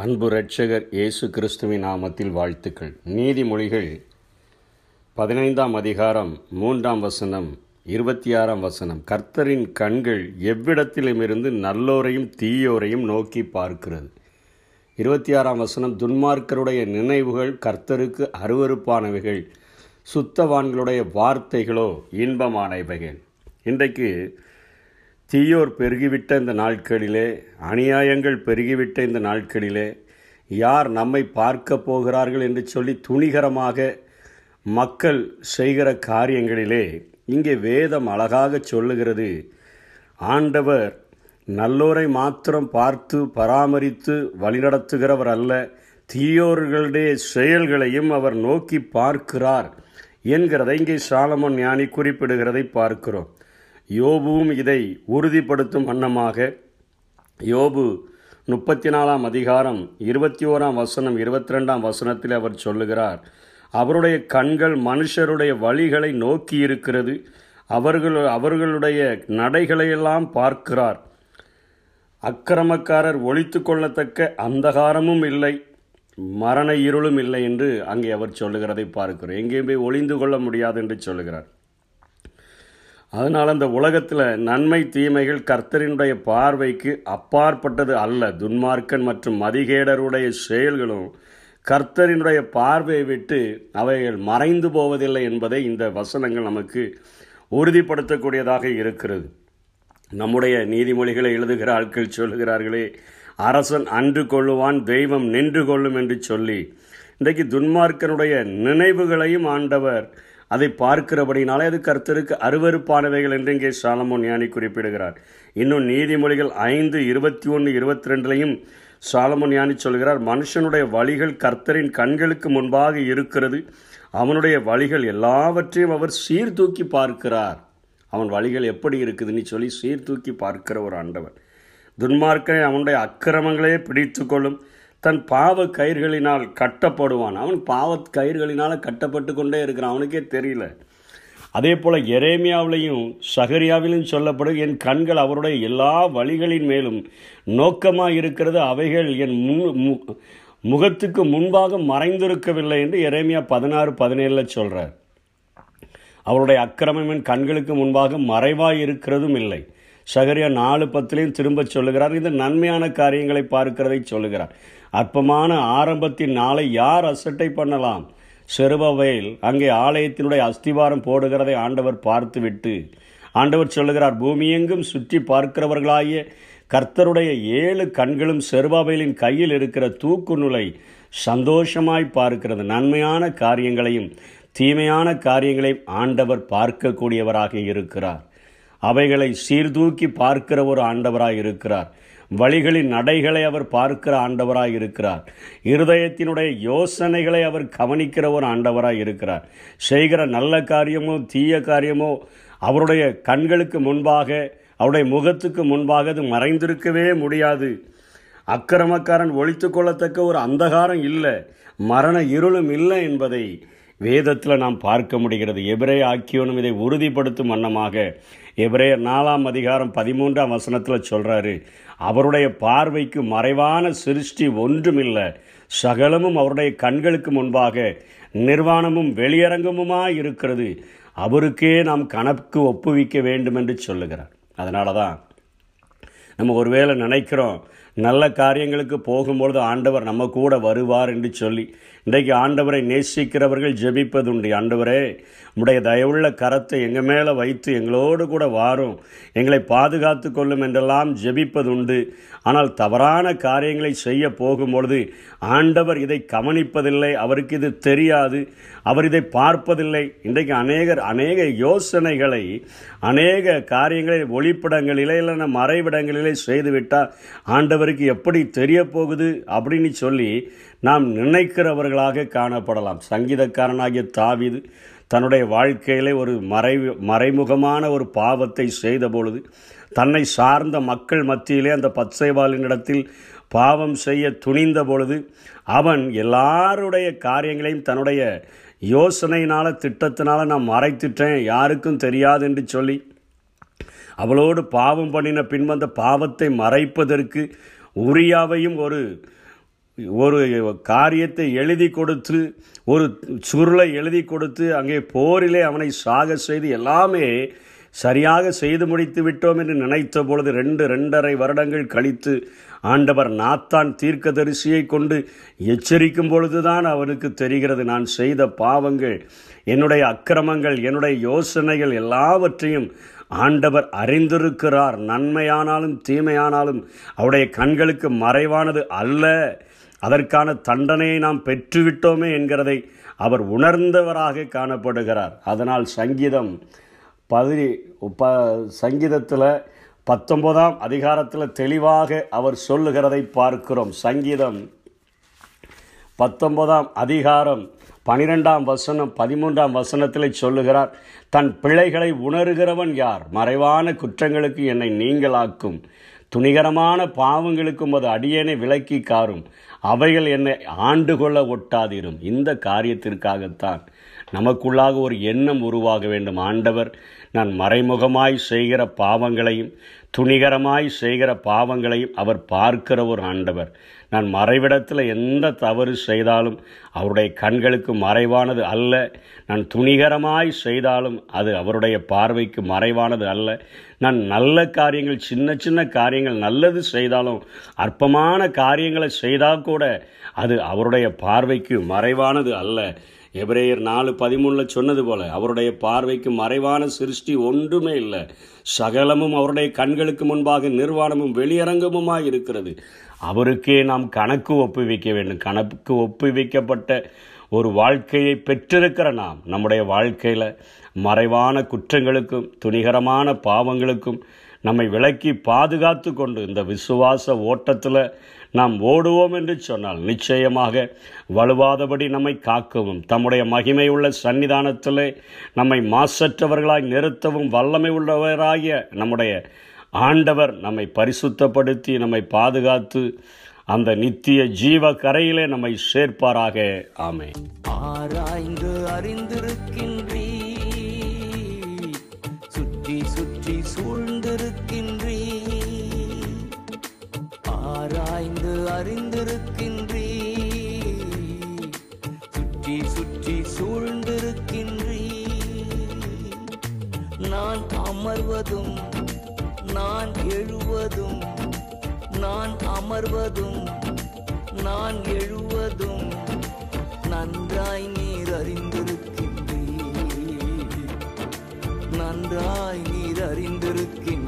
அன்பு ரட்சகர் இயேசு கிறிஸ்துவின் நாமத்தில் வாழ்த்துக்கள். நீதிமொழிகள் பதினைந்தாம் அதிகாரம் மூன்றாம் வசனம் இருபத்தி ஆறாம் வசனம். கர்த்தரின் கண்கள் எவ்விடத்திலுமிருந்து நல்லோரையும் தீயோரையும் நோக்கி பார்க்கிறது. இருபத்தி ஆறாம் வசனம் துன்மார்க்கருடைய நினைவுகள் கர்த்தருக்கு அருவருப்பானவைகள் சுத்தவான்களுடைய வார்த்தைகளோ இன்பமானவைகள். இன்றைக்கு தீயோர் பெருகிவிட்ட இந்த நாட்களிலே அநியாயங்கள் பெருகிவிட்ட இந்த நாட்களிலே யார் நம்மை பார்க்க போகிறார்கள் என்று சொல்லி துணிகரமாக மக்கள் செய்கிற காரியங்களிலே இங்கே வேதம் அழகாக சொல்லுகிறது. ஆண்டவர் நல்லோரை மாத்திரம் பார்த்து பராமரித்து வழிநடத்துகிறவர் அல்ல தீயோர்களுடைய செயல்களையும் அவர் நோக்கி பார்க்கிறார் என்கிறதை இங்கே சாலமன் ஞானி குறிப்பிடுகிறதை பார்க்கிறோம். யோபுவும் இதை உறுதிப்படுத்தும் வண்ணமாக யோபு முப்பத்தி நாலாம் அதிகாரம் இருபத்தி ஓராம் வசனம் இருபத்தி ரெண்டாம் வசனத்தில் அவர் சொல்லுகிறார் அவருடைய கண்கள் மனுஷருடைய வழிகளை நோக்கி இருக்கிறது. அவர்கள் அவர்களுடைய நடைகளையெல்லாம் பார்க்கிறார். அக்கிரமக்காரர் ஒழித்து கொள்ளத்தக்க அந்தகாரமும் இல்லை. மரண இருளும் இல்லை என்று அங்கே அவர் சொல்லுகிறதை பார்க்கிறோம். எங்கேயும் போய் ஒளிந்து கொள்ள முடியாது என்று சொல்லுகிறார். அதனால் அந்த உலகத்தில் நன்மை தீமைகள் கர்த்தரினுடைய பார்வைக்கு அப்பாற்பட்டது அல்ல. துன்மார்க்கன் மற்றும் மதிகேடருடைய செயல்களும் கர்த்தரினுடைய பார்வையை விட்டு அவைகள் மறைந்து போவதில்லை என்பதை இந்த வசனங்கள் நமக்கு உறுதிப்படுத்தக்கூடியதாக இருக்கிறது. நம்முடைய நீதிமொழிகளை எழுதுகிற ஆட்கள் சொல்லுகிறார்களே அரசன் அன்று கொள்ளுவான் தெய்வம் நின்று கொள்ளும் என்று சொல்லி இன்றைக்கு துன்மார்க்கனுடைய நினைவுகளையும் ஆண்டவர் அதை பார்க்கிறபடினாலே அது கர்த்தருக்கு அருவறுப்பானவைகள் என்று இங்கே சாலமோன் ஞானி குறிப்பிடுகிறார். இன்னும் நீதிமொழிகள் ஐந்து இருபத்தி ஒன்று இருபத்தி ரெண்டுலையும் சாலமோன் ஞானி சொல்கிறார் மனுஷனுடைய வழிகள் கர்த்தரின் கண்களுக்கு முன்பாக இருக்கிறது. அவனுடைய வழிகள் எல்லாவற்றையும் அவர் சீர்தூக்கி பார்க்கிறார். அவன் வழிகள் எப்படி இருக்குதுன்னு சொல்லி சீர்தூக்கி பார்க்கிற ஒரு ஆண்டவன். துன்மார்க்கனை அவனுடைய அக்கிரமங்களே பிடித்து கொள்ளும் தன் பாவ கயிர்களினால் கட்டப்படுவான். அவன் பாவ கயிர்களினால் கட்டப்பட்டு கொண்டே இருக்கிறான். அவனுக்கே தெரியல. அதே போல் எரேமியாவிலையும் சகரியாவிலும் சொல்லப்படும் என் கண்கள் அவருடைய எல்லா வழிகளின் மேலும் நோக்கமாக இருக்கிறது. அவைகள் என் முன் முகத்துக்கு முன்பாக மறைந்திருக்கவில்லை என்று எரேமியா பதினாறு பதினேழில் சொல்கிறார் அவருடைய அக்கிரமம் என் கண்களுக்கு முன்பாக மறைவாய் இருக்கிறதும் இல்லை. சகரியா நாலு பத்திலையும் திரும்ப சொல்லுகிறார். இந்த நன்மையான காரியங்களை பார்க்கிறதை சொல்லுகிறார். அற்பமான ஆரம்பத்தின் நாளை யார் அசட்டை பண்ணலாம்? செருபவையில் அங்கே ஆலயத்தினுடைய அஸ்திவாரம் போடுகிறதை ஆண்டவர் பார்த்துவிட்டு ஆண்டவர் சொல்லுகிறார் பூமியெங்கும் சுற்றி பார்க்கிறவர்களாகிய கர்த்தருடைய ஏழு கண்களும் செருபாபைலின் கையில் இருக்கிற தூக்கு நுழை சந்தோஷமாய் பார்க்கிறது. நன்மையான காரியங்களையும் தீமையான காரியங்களையும் ஆண்டவர் பார்க்கக்கூடியவராக இருக்கிறார். அவைகளை சீர்தூக்கி பார்க்கிற ஒரு ஆண்டவராக இருக்கிறார் வழிகளின் நடைகளை அவர் பார்க்கிற ஆண்டவராக இருக்கிறார் இருதயத்தினுடைய யோசனைகளை அவர் கவனிக்கிற ஒரு ஆண்டவராக இருக்கிறார் செய்கிற நல்ல காரியமோ தீய காரியமோ அவருடைய கண்களுக்கு முன்பாக அவருடைய முகத்துக்கு முன்பாக அது மறைந்திருக்கவே முடியாது. அக்கிரமக்காரன் ஒழித்து கொள்ளத்தக்க ஒரு அந்தகாரம் இல்லை. மரண இருளும் இல்லை என்பதை வேதத்தில் நாம் பார்க்க முடிகிறது. எபிரே ஆக்கியோனும் இதை உறுதிப்படுத்தும் வண்ணமாக எபிரேயர் நாலாம் அதிகாரம் பதிமூன்றாம் வசனத்தில் சொல்கிறாரு அவருடைய பார்வைக்கு மறைவான சிருஷ்டி ஒன்றுமில்லை. சகலமும் அவருடைய கண்களுக்கு முன்பாக நிர்வாணமும் வெளியரங்கமுமாக இருக்கிறது. அவருக்கே நாம் கணக்கு ஒப்புவிக்க வேண்டும் என்று சொல்லுகிறார். அதனால தான் நம்ம ஒருவேளை நினைக்கிறோம் நல்ல காரியங்களுக்கு போகும்பொழுது ஆண்டவர் நம்ம கூட வருவார் என்று சொல்லி இன்றைக்கு ஆண்டவரை நேசிக்கிறவர்கள் ஜெபிப்பதுண்டு. ஆண்டவரே உடைய தயவுள்ள கரத்தை எங்கள் மேலே வைத்து எங்களோடு கூட வாரும். எங்களை பாதுகாத்து கொள்ளும் என்றெல்லாம் ஜெபிப்பதுண்டு. ஆனால் தவறான காரியங்களை செய்ய போகும்பொழுது ஆண்டவர் இதை கவனிப்பதில்லை அவருக்கு இது தெரியாது அவர் இதை பார்ப்பதில்லை. இன்றைக்கு அநேகர் அநேக யோசனைகளை அநேக காரியங்களை ஒளிப்படங்களிலே இல்லைன்னா மறைவிடங்களிலே செய்துவிட்டால் ஆண்டவருக்கு எப்படி தெரிய போகுது அப்படின்னு சொல்லி நாம் நினைக்கிறவர்களாக காணப்படலாம். சங்கீதக்காரனாகிய தாவிது தன்னுடைய வாழ்க்கையிலே ஒரு மறை மறைமுகமான ஒரு பாவத்தை செய்த பொழுது தன்னை சார்ந்த மக்கள் மத்தியிலே அந்த பச்சைவாளினிடத்தில் பாவம் செய்ய துணிந்த பொழுது அவன் எல்லாருடைய காரியங்களையும் தன்னுடைய யோசனையினால் திட்டத்தினால் நான் மறைத்துட்டேன் யாருக்கும் தெரியாது என்று சொல்லி அவளோடு பாவம் பண்ணின பின்பந்த பாவத்தை மறைப்பதற்கு உரியாவையும் ஒரு ஒரு காரியத்தை எழுதி கொடுத்து ஒரு சுருளை எழுதி கொடுத்து அங்கே போரிலே அவனை சாக செய்து எல்லாமே சரியாக செய்து முடித்து விட்டோம் என்று நினைத்த பொழுது ரெண்டு ரெண்டரை வருடங்கள் கழித்து ஆண்டவர் நாத்தான் தீர்க்கதரிசியை கொண்டு எச்சரிக்கும் பொழுதுதான் அவனுக்கு தெரிகிறது. நான் செய்த பாவங்கள் என்னுடைய அக்கிரமங்கள் என்னுடைய யோசனைகள் எல்லாவற்றையும் ஆண்டவர் அறிந்திருக்கிறார். நன்மையானாலும் தீமையானாலும் அவருடைய கண்களுக்கு மறைவானது அல்ல. அதற்கான தண்டனையை நாம் பெற்றுவிட்டோமே என்கிறதை அவர் உணர்ந்தவராக காணப்படுகிறார். அதனால் சங்கீதம் பதி ப சங்கீதத்தில் பத்தொன்பதாம் அதிகாரத்தில் தெளிவாக அவர் சொல்லுகிறதை பார்க்கிறோம். சங்கீதம் பத்தொன்பதாம் அதிகாரம் பனிரெண்டாம் வசனம் பதிமூன்றாம் வசனத்தில் சொல்லுகிறார் தன் பிழைகளை உணர்கிறவன் யார்? மறைவான குற்றங்களுக்கு என்னை நீங்களாக்கும். துணிகரமான பாவங்களுக்கும் அது அடியேனை விலக்கி காரும். அவைகள் என்னை ஆண்டுகொள்ள ஒட்டாதிரும். இந்த காரியத்திற்காகத்தான் நமக்குள்ளாக ஒரு எண்ணம் உருவாக வேண்டும். ஆண்டவர் நான் மறைமுகமாய் செய்கிற பாவங்களையும் துணிகரமாய் செய்கிற பாவங்களையும் அவர் பார்க்கிற ஒரு ஆண்டவர். நான் மறைவிடத்தில் எந்த தவறு செய்தாலும் அவருடைய கண்களுக்கு மறைவானது அல்ல. நான் துணிகரமாய் செய்தாலும் அது அவருடைய பார்வைக்கு மறைவானது அல்ல. நான் நல்ல காரியங்கள் சின்ன சின்ன காரியங்கள் நல்லது செய்தாலும் அற்பமான காரியங்களை செய்தால் கூட அது அவருடைய பார்வைக்கு மறைவானது அல்ல. எபிரேயர் நாலு பதிமூணில் சொன்னது போல அவருடைய பார்வைக்கு மறைவான சிருஷ்டி ஒன்றுமே இல்லை. சகலமும் அவருடைய கண்களுக்கு முன்பாக நிர்வாணமும் வெளியரங்கமுமாய் இருக்கிறது. அவருக்கே நாம் கணக்கு ஒப்புவிக்க வேண்டும். கணக்கு ஒப்புவிக்கப்பட்ட ஒரு வாழ்க்கையை பெற்றிருக்கிற நாம் நம்முடைய வாழ்க்கையில் மறைவான குற்றங்களுக்கும் துணிகரமான பாவங்களுக்கும் நம்மை விலக்கி பாதுகாத்து கொண்டு இந்த விசுவாச ஓட்டத்தில் நாம் ஓடுவோம் என்று சொன்னால் நிச்சயமாக வலுவாதபடி நம்மை காக்கவும். தம்முடைய மகிமை உள்ள சன்னிதானத்தில் நம்மை மாசற்றவர்களாய் நிறுத்தவும் வல்லமை உள்ளவராகிய நம்முடைய ஆண்டவர் நம்மை பரிசுத்தப்படுத்தி நம்மை பாதுகாத்து அந்த நித்திய ஜீவ கரையிலே நம்மை சேர்ப்பாராக. ஆமே ஆராய்ந்து அறிந்திருக்கின்ற அறிந்திருக்கின்றீ சுற்றி சுற்றி சூழ்ந்திருக்கின்றீ நான் அமர்வதும் நான் எழுவதும் நான் அமர்வதும் நான் எழுவதும் நன்றாய் நீர் அறிந்திருக்கின்றீ நன்றாய் நீர் அறிந்திருக்கின்ற